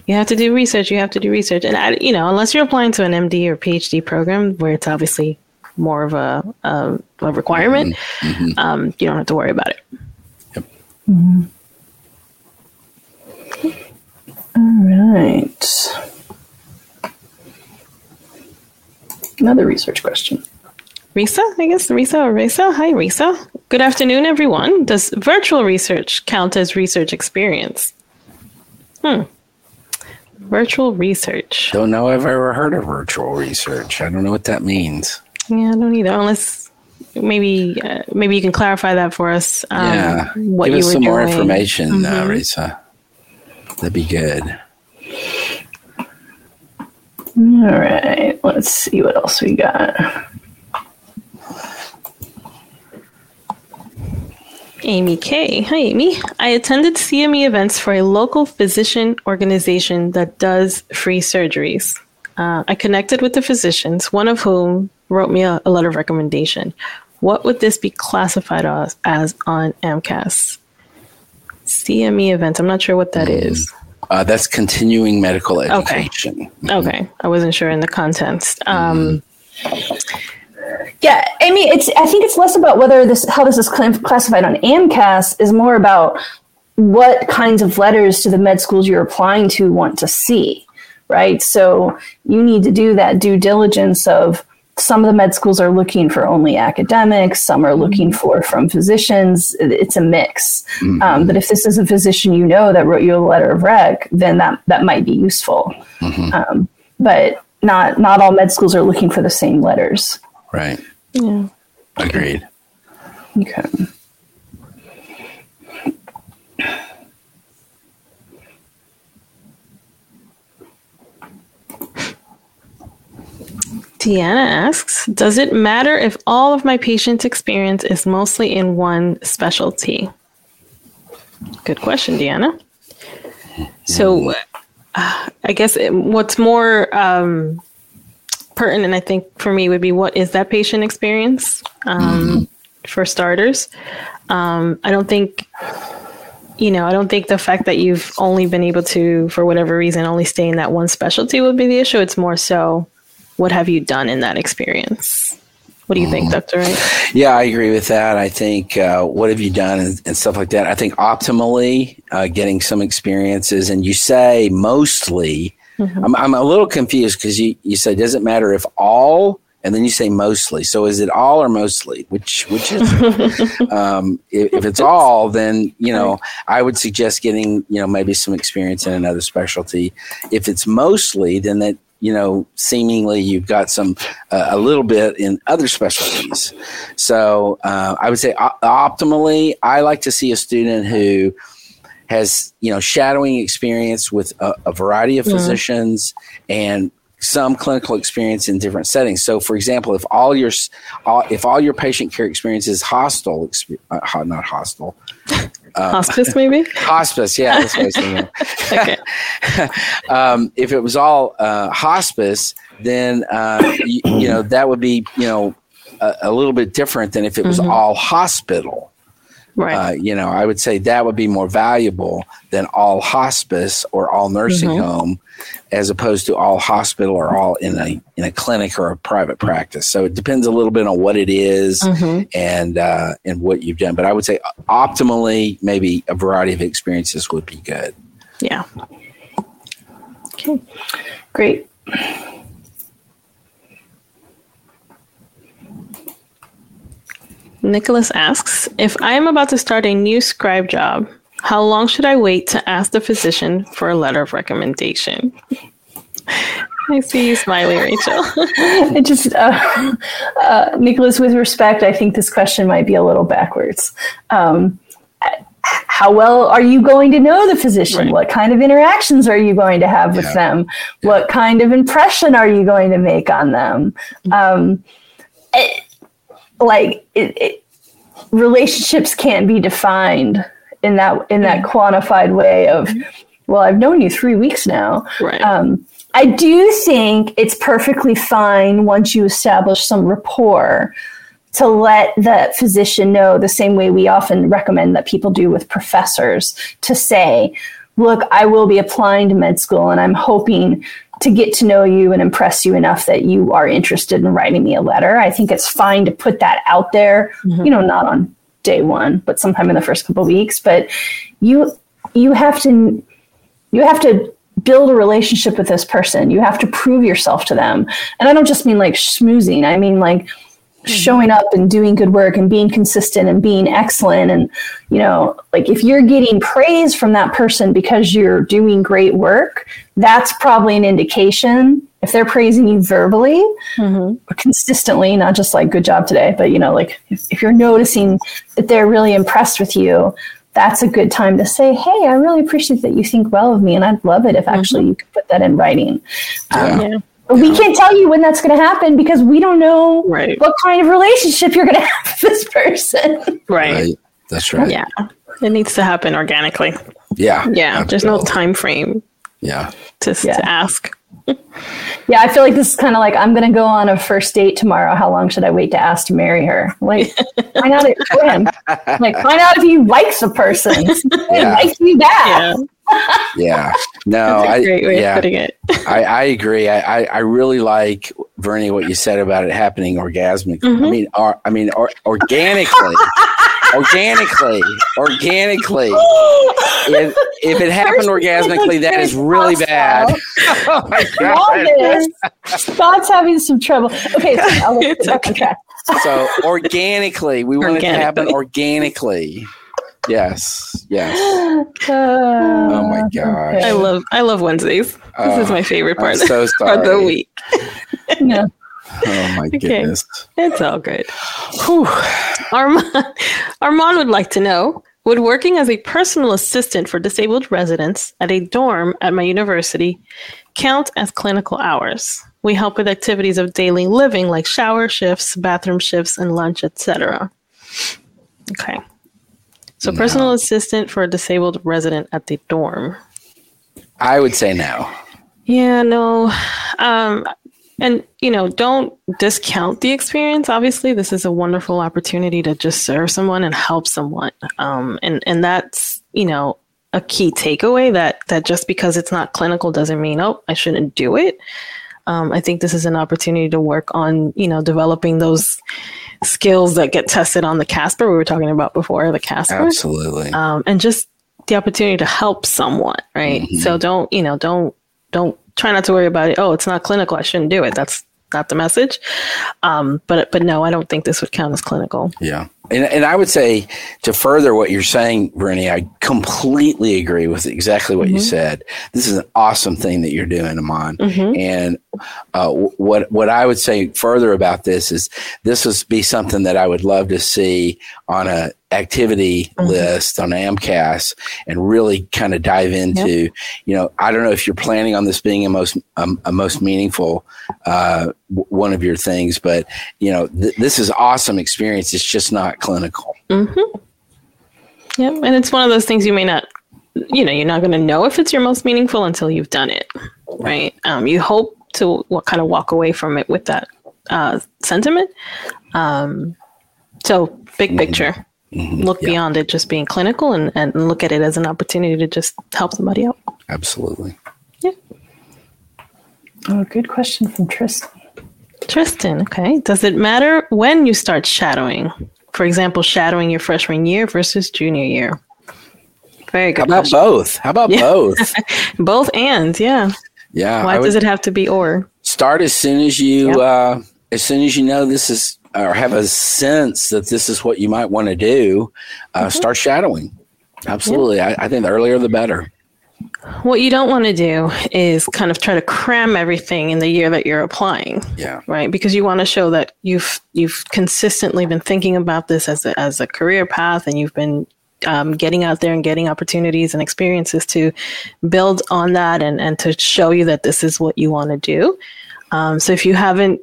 you have to do research, you have to do research. And, I, you know, unless you're applying to an MD or PhD program where it's obviously more of a, a, a requirement, mm-hmm. mm-hmm. Um, you don't have to worry about it. Yep. Mm-hmm. All right. Another research question. Risa, I guess Risa or Risa. Hi, Risa. Good afternoon, everyone. Does virtual research count as research experience? Hmm. Virtual research. Don't know if I've ever heard of virtual research. I don't know what that means. Yeah, I don't either. Unless maybe uh, maybe you can clarify that for us. Um, yeah, what give us some doing. more information, uh, mm-hmm. uh, Risa. That'd be good. All right, let's see what else we got. Amy K. Hi, Amy. I attended CME events for a local physician organization that does free surgeries. Uh, I connected with the physicians, one of whom wrote me a, a letter of recommendation. What would this be classified as, as on AMCAS? CME events. I'm not sure what that mm. is. Uh, that's continuing medical education. Okay. Mm-hmm. okay. I wasn't sure in the context. Um, mm-hmm. Yeah, I mean, it's. I think it's less about whether this how this is classified on AMCAS is more about what kinds of letters to the med schools you're applying to want to see, right? So you need to do that due diligence of some of the med schools are looking for only academics some are looking mm-hmm. for from physicians it's a mix mm-hmm. um, but if this is a physician you know that wrote you a letter of rec then that that might be useful mm-hmm. um, but not not all med schools are looking for the same letters right yeah agreed okay Deanna asks Does it matter if all of my patient's experience is mostly in one specialty? Good question, Deanna. So, uh, I guess it, what's more um, pertinent, I think, for me would be what is that patient experience um, mm-hmm. for starters? Um, I don't think you know, I don't think the fact that you've only been able to, for whatever reason, only stay in that one specialty would be the issue. It's more so what have you done in that experience? What do you think, Dr. Wright? Yeah, I agree with that. I think uh, what have you done and, and, stuff like that. I think optimally uh, getting some experiences, and you say mostly. Mm-hmm. I'm, I'm a little confused because you, you say, does it matter if all and then you say mostly. So is it all or mostly? Which which is um, if, if, it's all, then you know I would suggest getting you know maybe some experience in another specialty. If it's mostly, then that you know seemingly you've got some uh, a little bit in other specialties. So uh, I would say uh, optimally, I like to see a student who has you know shadowing experience with a, a variety of physicians and some clinical experience in different settings. So, for example, if all your if all your patient care experience is hostile, uh, not hostile, um, hospice maybe hospice, yeah, that's what I was okay. um, if it was all uh, hospice, then uh, you, you, know that would be you know a, a, little bit different than if it was mm-hmm. all hospital. Right. Uh, you know, I would say that would be more valuable than all hospice or all nursing mm-hmm. home, as opposed to all hospital or all in a in a clinic or a private practice. So it depends a little bit on what it is mm-hmm. and uh, and what you've done. But I would say optimally, maybe a variety of experiences would be good. Yeah. Okay. Great. Nicholas asks If I am about to start a new scribe job, how long should I wait to ask the physician for a letter of recommendation? I see you smiling, Rachel. it just, uh, uh, Nicholas, with respect, I think this question might be a little backwards. Um, how well are you going to know the physician? Right. What kind of interactions are you going to have with yeah. them? What kind of impression are you going to make on them? Um, it, like it, it, relationships can't be defined in that in that quantified way of well i've known you three weeks now. Right. Um, i do think it's perfectly fine once you establish some rapport to let the physician know the same way we often recommend that people do with professors to say look i will be applying to med school and i'm hoping to get to know you and impress you enough that you are interested in writing me a letter. I think it's fine to put that out there, mm-hmm. you know, not on day one, but sometime in the first couple weeks. But you you have to you have to build a relationship with this person. You have to prove yourself to them. And I don't just mean like schmoozing. I mean like showing up and doing good work and being consistent and being excellent and you know like if you're getting praise from that person because you're doing great work that's probably an indication if they're praising you verbally mm-hmm. consistently not just like good job today but you know like if, if you're noticing that they're really impressed with you that's a good time to say, "Hey, I really appreciate that you think well of me, and I'd love it if actually mm-hmm. you could put that in writing." Um, yeah. But we can't tell you when that's going to happen because we don't know right. what kind of relationship you're going to have with this person. Right. right. That's right. Yeah. It needs to happen organically. Yeah. Yeah. There's no time frame. Yeah. To, yeah. to ask. yeah, I feel like this is kind of like I'm going to go on a first date tomorrow. How long should I wait to ask to marry her? Like, find out it when. Like, find out if he likes the person. Yeah. likes you back. Yeah yeah. No, I, yeah, I, I agree. I, I, I, really like Vernie what you said about it happening orgasmically. Mm-hmm. I mean, or, I mean, or, organically, organically, organically. If, if it happened orgasmically, that is really bad. oh my god! Scott's having some trouble. Okay, so okay. So organically, we want it to happen organically. Yes, yes. Uh, oh my gosh! I love I love Wednesdays. This uh, is my favorite part so of the week. no. Oh my okay. goodness! It's all good. Whew. Armand, Armand would like to know: Would working as a personal assistant for disabled residents at a dorm at my university count as clinical hours? We help with activities of daily living like shower shifts, bathroom shifts, and lunch, etc. Okay. So, no. personal assistant for a disabled resident at the dorm. I would say no. Yeah, no. Um, and you know, don't discount the experience. Obviously, this is a wonderful opportunity to just serve someone and help someone. Um, and and that's you know a key takeaway that that just because it's not clinical doesn't mean oh I shouldn't do it. Um, I think this is an opportunity to work on, you know, developing those skills that get tested on the Casper we were talking about before, the Casper. Absolutely. Um, and just the opportunity to help someone, right? Mhm. So don't, you know, don't, don't try not to worry about it. Oh, it's not clinical. I shouldn't do it. That's not the message. Um, but, but no, I don't think this would count as clinical. Yeah. And, and I would say to further what you're saying, Brittany, I completely agree with exactly what you Mhm. said. This is an awesome thing that you're doing, Amon. Mhm. And uh, what what I would say further about this is this would be something that I would love to see on a activity Mhm. list on AMCAS and really kind of dive into. You know, I don't know if you're planning on this being a most um, a most meaningful uh, w- one of your things, but you know, th- this is awesome experience. It's just not clinical. Mm-hmm. Yep. And it's one of those things you may not, you know, you're not going to know if it's your most meaningful until you've done it, right? Um, you hope to what kind of walk away from it with that uh, sentiment. Um, so, big picture, Mhm. look Yeah, beyond it just being clinical and, and look at it as an opportunity to just help somebody out. absolutely. Yeah. Oh, good question from Tristan. Tristan, okay. Does it matter when you start shadowing? For example, shadowing your freshman year versus junior year. Very good. How about question. both? How about Yeah. both? Both and, yeah. Yeah. Why I would does it have to be or? start as soon as you Yep. uh, as soon as you know this is or have a sense that this is what you might want to do. Uh, Mm-hmm. Start shadowing. Absolutely. I, I think the earlier the better. What you don't want to do is kind of try to cram everything in the year that you're applying, Yeah. right? Because you want to show that you've you've consistently been thinking about this as a, as a career path, and you've been um, getting out there and getting opportunities and experiences to build on that, and and to show you that this is what you want to do. Um, so if you haven't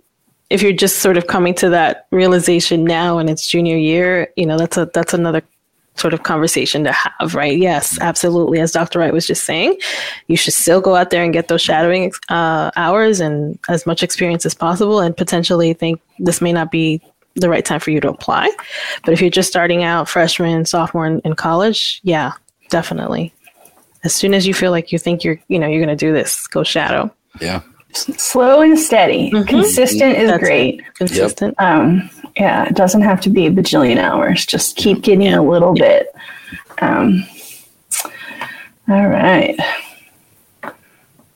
if you're just sort of coming to that realization now and it's junior year, you know, that's a that's another sort of conversation to have, right? Yes, absolutely. As Dr. Wright was just saying, you should still go out there and get those shadowing uh, hours and as much experience as possible, and potentially think this may not be the right time for you to apply. But if you're just starting out, freshman, sophomore in, in college, yeah, definitely. As soon as you feel like you think you're, you know, you're going to do this, go shadow. Yeah. Slow and steady. Mhm. Consistent is That's it. great. Consistent. Um, yeah, it doesn't have to be a bajillion hours. Just keep getting a little bit. Um, all right.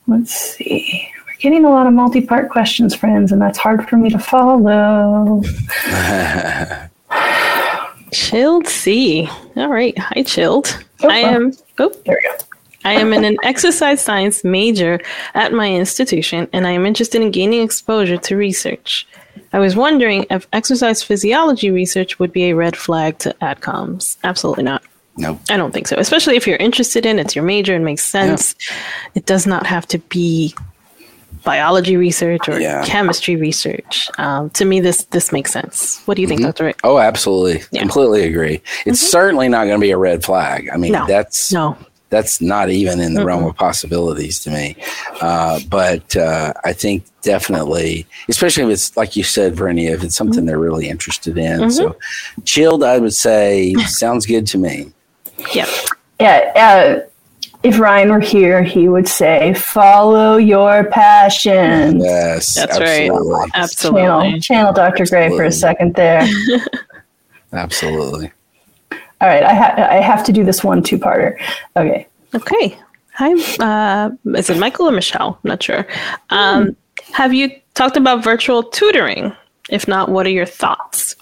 Let's see. We're getting a lot of multi-part questions, friends, and that's hard for me to follow. Chilled C. All right. Hi, Chilled. Oh, I wow. am. Oh, There we go. I am in an exercise science major at my institution, and I am interested in gaining exposure to research. I was wondering if exercise physiology research would be a red flag to ADCOMs. Absolutely not. no. I don't think so. Especially if you're interested in it's your major and makes sense. It does not have to be biology research or Yeah. chemistry research. Um, to me, this this makes sense. What do you think, Dr. Rick? Oh, absolutely. Yeah. Mm-hmm. Completely agree. It's certainly not going to be a red flag. I mean, No. that's No. That's not even in the realm of possibilities to me. Uh, but uh, I think definitely, especially if it's like you said, Vernia, if it's something they're really interested in. So, chilled, I would say, sounds good to me. Yeah. Yeah. Uh, if Ryan were here, he would say, "Follow your passion." Yes, That's right. absolutely, Absolutely. Channel, channel Dr. Gray for a second there. absolutely. All right, I, ha- I have to do this one two-parter. Okay. Okay. Hi. Uh, is it Michael or Michelle? I'm not sure. Um, have you talked about virtual tutoring? If not, what are your thoughts?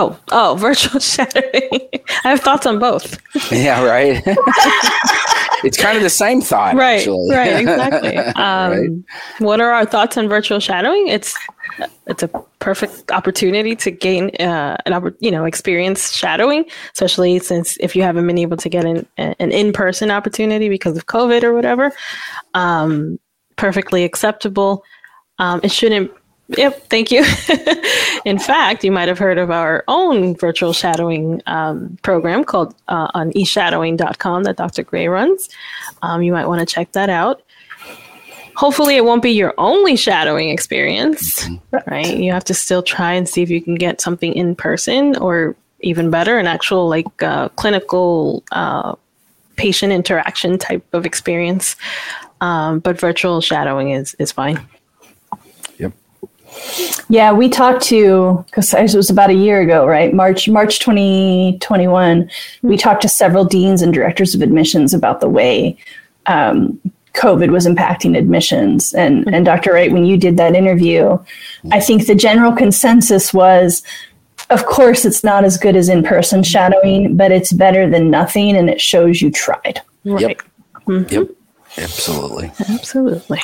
Oh, oh, virtual shadowing. I have thoughts on both. Yeah, right. it's kind of the same thought, Right, actually. right, exactly. Um, Right. What are our thoughts on virtual shadowing? It's it's a perfect opportunity to gain uh, an oppor- you know experience shadowing, especially since if you haven't been able to get an an in person opportunity because of COVID or whatever. Um, perfectly acceptable. Um, it shouldn't. Yep, thank you. In fact, you might have heard of our own virtual shadowing um, program called uh, on eshadowing.com that Dr. Gray runs. Um, you might want to check that out. Hopefully, it won't be your only shadowing experience, right? You have to still try and see if you can get something in person or even better, an actual like uh, clinical uh, patient interaction type of experience. Um, but virtual shadowing is is fine. Yeah, we talked to because it was about a year ago, right? March March 2021. We hmm. talked to several deans and directors of admissions about the way um, COVID was impacting admissions. And hmm. and Dr. Wright, when you did that interview, I hmm. think the general consensus was, of course, it's not as good as in person shadowing, but it's better than nothing, and it shows you tried. Right. Yep. Yep. Absolutely. Absolutely.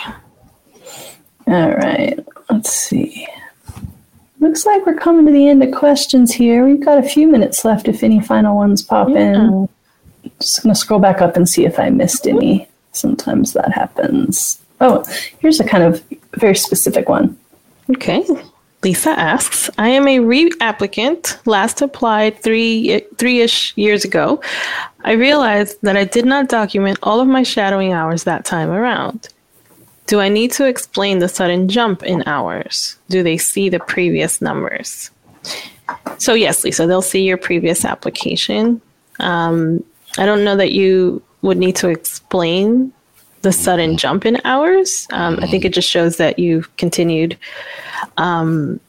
All right, let's see. Looks like we're coming to the end of questions here. We've got a few minutes left if any final ones pop in. Just going to scroll back up and see if I missed any. Sometimes that happens. Oh, here's a kind of very specific one. Okay. Lisa asks, I am a re-applicant, last applied three three-ish years ago. I realized that I did not document all of my shadowing hours that time around. Do I need to explain the sudden jump in hours? Do they see the previous numbers? So yes, Lisa, they'll see your previous application. Um, I don't know that you would need to explain the sudden jump in hours. Um, I think it just shows that you've continued, um,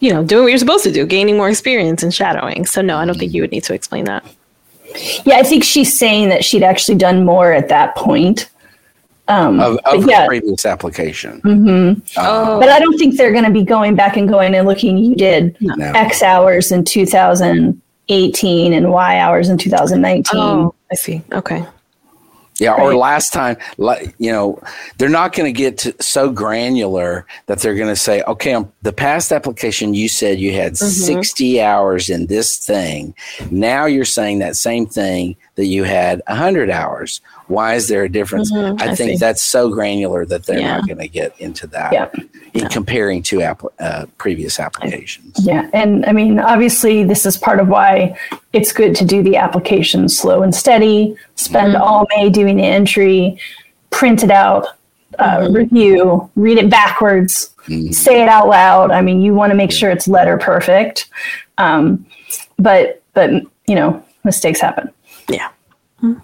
you know, doing what you're supposed to do, gaining more experience in shadowing. So no, I don't think you would need to explain that. Yeah, I think she's saying that she'd actually done more at that point. Um, Of, of yeah, the previous application. mhm. Oh, but I don't think they're going to be going back and going and looking. You did No. X hours in 2018 and Y hours in 2019. oh, I see. Okay. Yeah, or last time, you know, they're not going to get to so granular that they're going to say, okay, um, the past application you said you had 60 hours in this thing. Now you're saying that same thing that you had 100 hours. Why is there a difference? Mhm, I, I think see. that's so granular that they're Yeah. not going to get into that Yeah. in comparing to app- uh, previous applications. Yeah, and I mean, obviously, this is part of why it's good to do the application slow and steady. Spend all May doing the entry, print it out, uh, review, read it backwards, say it out loud. I mean, you want to make sure it's letter perfect, um, but but you know, mistakes happen. Yeah.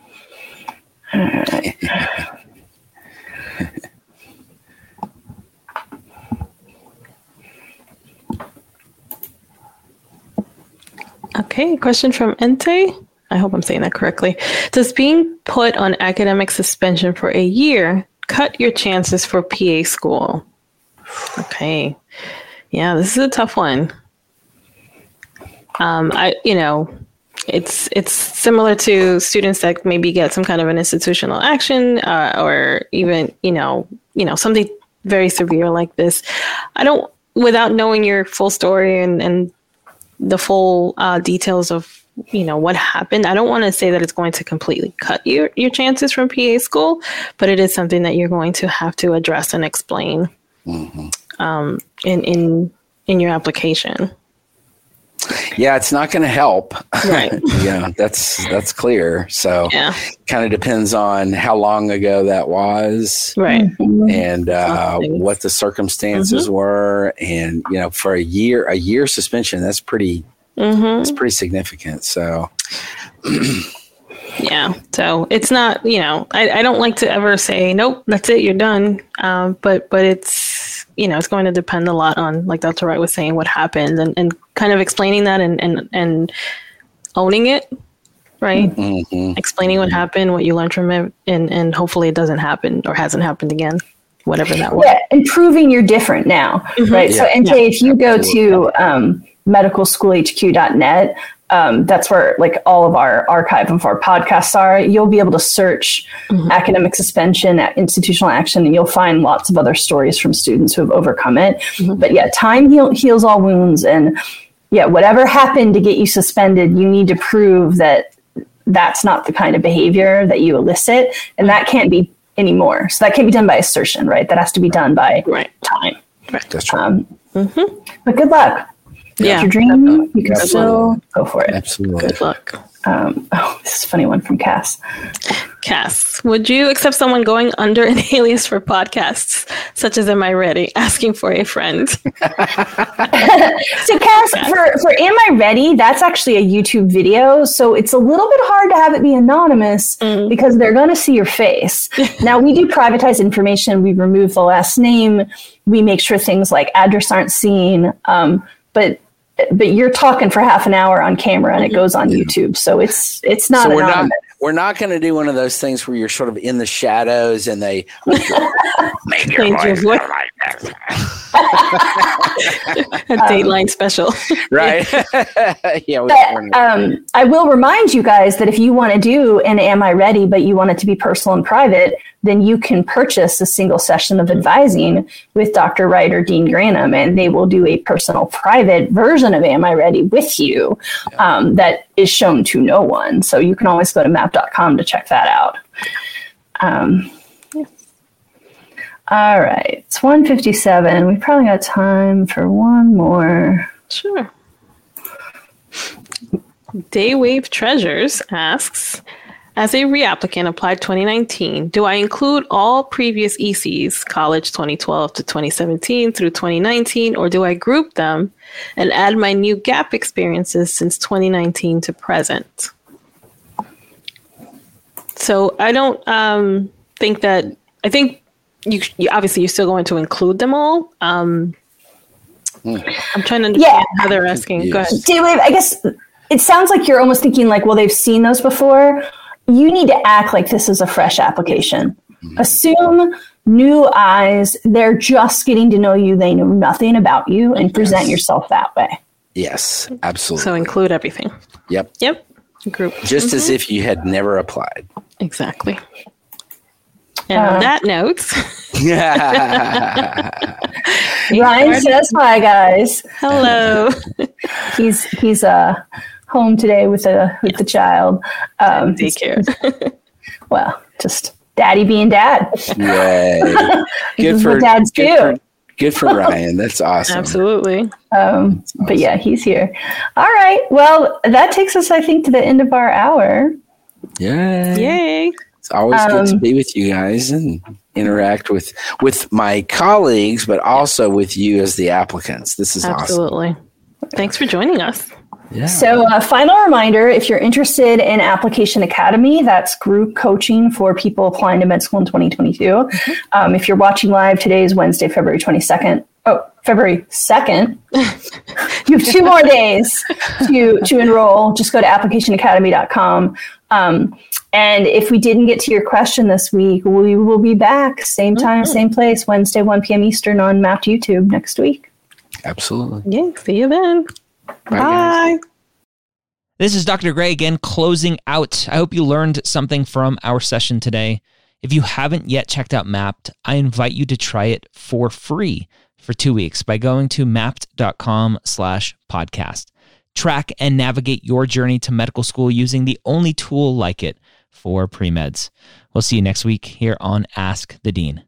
Okay, question from Ente. I hope I'm saying that correctly. Does being put on academic suspension for a year cut your chances for PA school? Okay. Yeah, this is a tough one. Um, I, you know, it's it's similar to students that maybe get some kind of an institutional action uh, or even you know you know something very severe like this. I don't without knowing your full story and and the full uh, details of you know what happened. I don't want to say that it's going to completely cut your your chances from PA school, but it is something that you're going to have to address and explain um, in in in your application. Yeah, it's not going to help. Right. yeah, that's that's clear. So, Yeah. kind of depends on how long ago that was. Right. and uh, what the circumstances were, and you know, for a year, a year suspension, that's pretty, hmm that's pretty significant. So, Yeah. So it's not, you know, I, I don't like to ever say, nope, that's it, you're done. Um, but but it's, you know, it's going to depend a lot on, like Dr. Wright was saying, what happened and, and kind of explaining that and, and, and owning it, right? mhm. Explaining what happened, what you learned from it, and, and hopefully it doesn't happen or hasn't happened again, whatever that was. Yeah, and proving you're different now, right? So, Yeah. NJ, Yeah. if you go to um, medicalschoolhq.net, um, that's where like all of our archive of our podcasts are. You'll be able to search academic suspension, at institutional action, and you'll find lots of other stories from students who have overcome it. But yeah, time heal- heals all wounds, and yeah, whatever happened to get you suspended, you need to prove that that's not the kind of behavior that you elicit, and that can't be anymore. So that can't be done by assertion, right? That has to be done by Right. time. that's right. Um, But good luck. Yeah. If your dream, you can Absolutely. still go for it. Absolutely. Good luck. Um, oh, this is a funny one from Cass. Cass, Would you accept someone going under an alias for podcasts, such as Am I Ready, asking for a friend? so, Cass, for, for Am I Ready, that's actually a YouTube video. So it's a little bit hard to have it be anonymous mm. because they're going to see your face. now, we do privatize information, we remove the last name, we make sure things like address aren't seen. Um, but but you're talking for half an hour on camera and it mm-hmm. goes on YouTube. So it's it's not. So we're not we're not going to do one of those things where you're sort of in the shadows and they make your voice voice. like a Dateline special, right? yeah. But, um, I will remind you guys that if you want to do an "Am I Ready?" but you want it to be personal and private, then you can purchase a single session of advising with Dr. Wright or Dean Granum, and they will do a personal, private version of Am I Ready with you um, that is shown to no one. So you can always go to mappd.com to check that out. Um, All right, it's 157. We probably got time for one more. Sure. Daywave Treasures asks, as a reapplicant applied 2019, do I include all previous ECs, college 2012 to 2017 through 2019, or do I group them and add my new gap experiences since 2019 to present? So I don't um, think that, I think you, you, obviously you're still going to include them all. Um, I'm trying to understand yeah. how they're asking. Yes. Go ahead. David, I guess it sounds like you're almost thinking like, well, they've seen those before you need to act like this is a fresh application. Mm-hmm. Assume new eyes, they're just getting to know you, they know nothing about you, and present yes. yourself that way. Yes, absolutely. So include everything. Yep. Yep. Group. Just mm-hmm. as if you had never applied. Exactly. And uh, on that note, Yeah. Ryan says hi, guys. Hello. he's he's uh home today with the with the child. Um, Daycare. well, just daddy being dad. Yay! good for dads good too. For, good for Ryan. That's awesome. Absolutely. Um, awesome. But yeah, he's here. All right. Well, that takes us, I think, to the end of our hour. Yay! Yay! It's always um, good to um, be with you guys and interact with with my colleagues, but also with you as the applicants. This is absolutely. Awesome. Thanks for joining us. Yeah. So, uh, final reminder if you're interested in Application Academy, that's group coaching for people applying to med school in 2022. Mm-hmm. Um, if you're watching live, today is Wednesday, February 22nd. Oh, February 2nd. you have two more days to, to enroll. Just go to applicationacademy.com. Um, and if we didn't get to your question this week, we will be back same time, mm-hmm. same place, Wednesday, 1 p.m. Eastern on Mappd YouTube next week. Absolutely. Yeah, see you then. Bye. Bye. This is Dr. Gray again, closing out. I hope you learned something from our session today. If you haven't yet checked out Mappd, I invite you to try it for free for two weeks by going to mappd.com slash podcast. Track and navigate your journey to medical school using the only tool like it for pre-meds. We'll see you next week here on Ask the Dean.